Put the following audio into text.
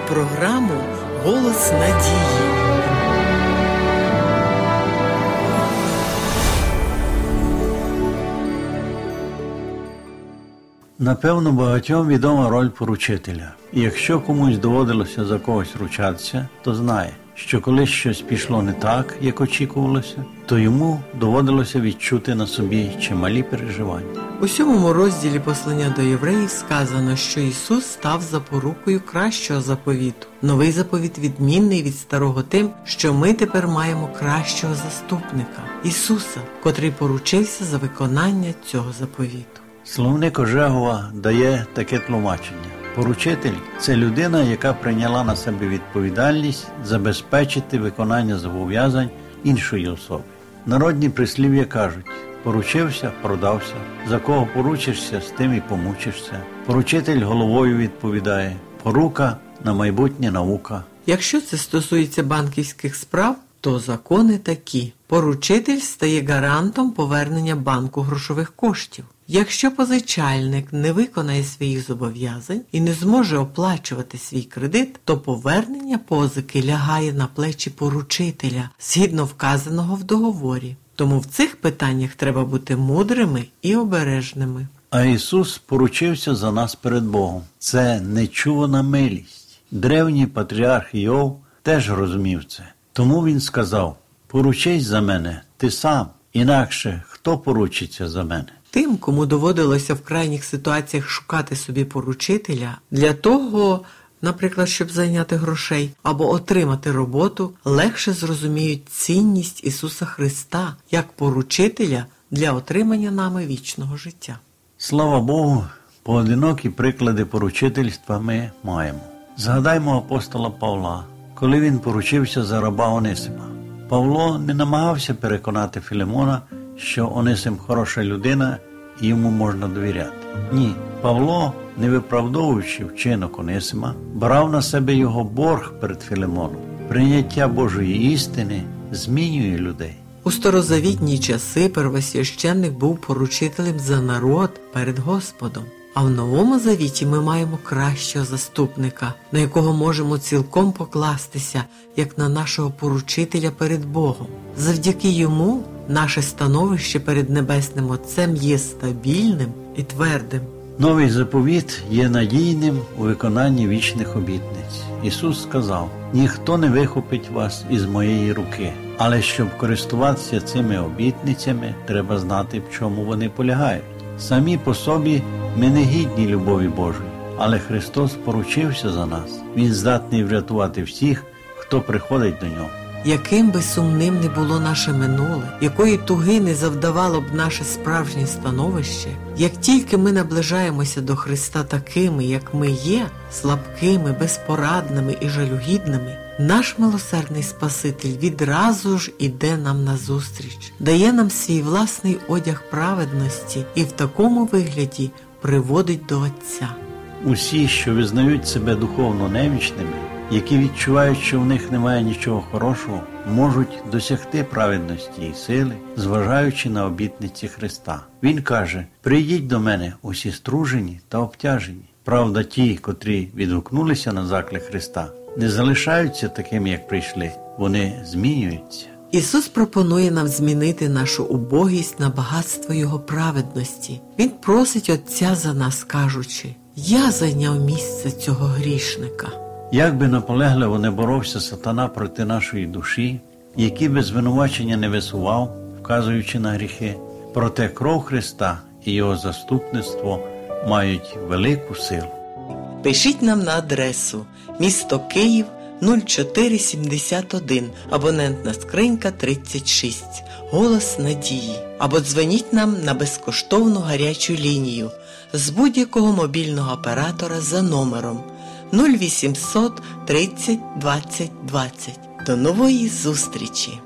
програму Голос надії. Напевно, багатьом відома роль поручителя. І якщо комусь доводилося за когось ручатися, то знає, що коли щось пішло не так, як очікувалося, то йому доводилося відчути на собі чималі переживання. У сьомому розділі послання до євреїв сказано, що Ісус став запорукою кращого заповіту. Новий заповіт відмінний від старого тим, що ми тепер маємо кращого заступника Ісуса, котрий поручився за виконання цього заповіту. Словник Ожегова дає таке тлумачення. Поручитель це людина, яка прийняла на себе відповідальність забезпечити виконання зобов'язань іншої особи. Народні прислів'я кажуть: поручився, продався, за кого поручишся, з тим і помучишся. Поручитель головою відповідає, порука на майбутнє наука. Якщо це стосується банківських справ, то закони такі: поручитель стає гарантом повернення банку грошових коштів. Якщо позичальник не виконає своїх зобов'язань і не зможе оплачувати свій кредит, то повернення позики лягає на плечі поручителя згідно вказаного в договорі. Тому в цих питаннях треба бути мудрими і обережними. А Ісус поручився за нас перед Богом. Це нечувана милість. Древній патріарх Йов теж розумів це. Тому він сказав: Поручись за мене, ти сам, інакше хто поручиться за мене. Тим, кому доводилося в крайніх ситуаціях шукати собі поручителя, для того, наприклад, щоб зайняти грошей або отримати роботу, легше зрозуміють цінність Ісуса Христа як поручителя для отримання нами вічного життя. Слава Богу, поодинокі приклади поручительства ми маємо. Згадаймо апостола Павла, коли він поручився за раба Онисима. Павло не намагався переконати Філимона, що Онисим хороша людина і йому можна довіряти. Ні, Павло, не виправдовуючи вчинок Онисима, брав на себе його борг перед Філимоном. Прийняття Божої істини змінює людей. У старозавітні часи первосвященник був поручителем за народ перед Господом. А в новому завіті ми маємо кращого заступника, на якого можемо цілком покластися, як на нашого поручителя перед Богом. Завдяки йому наше становище перед Небесним Отцем є стабільним і твердим. Новий заповіт є надійним у виконанні вічних обітниць. Ісус сказав: ніхто не вихопить вас із моєї руки, але щоб користуватися цими обітницями, треба знати, в чому вони полягають. Самі по собі ми не гідні любові Божої, але Христос поручився за нас. Він здатний врятувати всіх, хто приходить до нього. Яким би сумним не було наше минуле, якої туги не завдавало б наше справжнє становище, як тільки ми наближаємося до Христа такими, як ми є, слабкими, безпорадними і жалюгідними, наш милосердний Спаситель відразу ж іде нам назустріч, дає нам свій власний одяг праведності і в такому вигляді приводить до Отця. Усі, що визнають себе духовно немічними, які відчувають, що в них немає нічого хорошого, можуть досягти праведності і сили, зважаючи на обітниці Христа. Він каже: Прийдіть до мене усі стружені та обтяжені. Правда, ті, котрі відгукнулися на заклик Христа, не залишаються такими, як прийшли, вони змінюються. Ісус пропонує нам змінити нашу убогість на багатство Його праведності. Він просить Отця за нас, кажучи: Я зайняв місце цього грішника. Як би наполегливо не боровся сатана проти нашої душі, які би звинувачення не висував, вказуючи на гріхи, проте кров Христа і Його заступництво мають велику силу. Пишіть нам на адресу місто Київ 0471, абонентна скринька 36, Голос Надії. Або дзвоніть нам на безкоштовну гарячу лінію з будь-якого мобільного оператора за номером 0800 30 20 20. До нової зустрічі!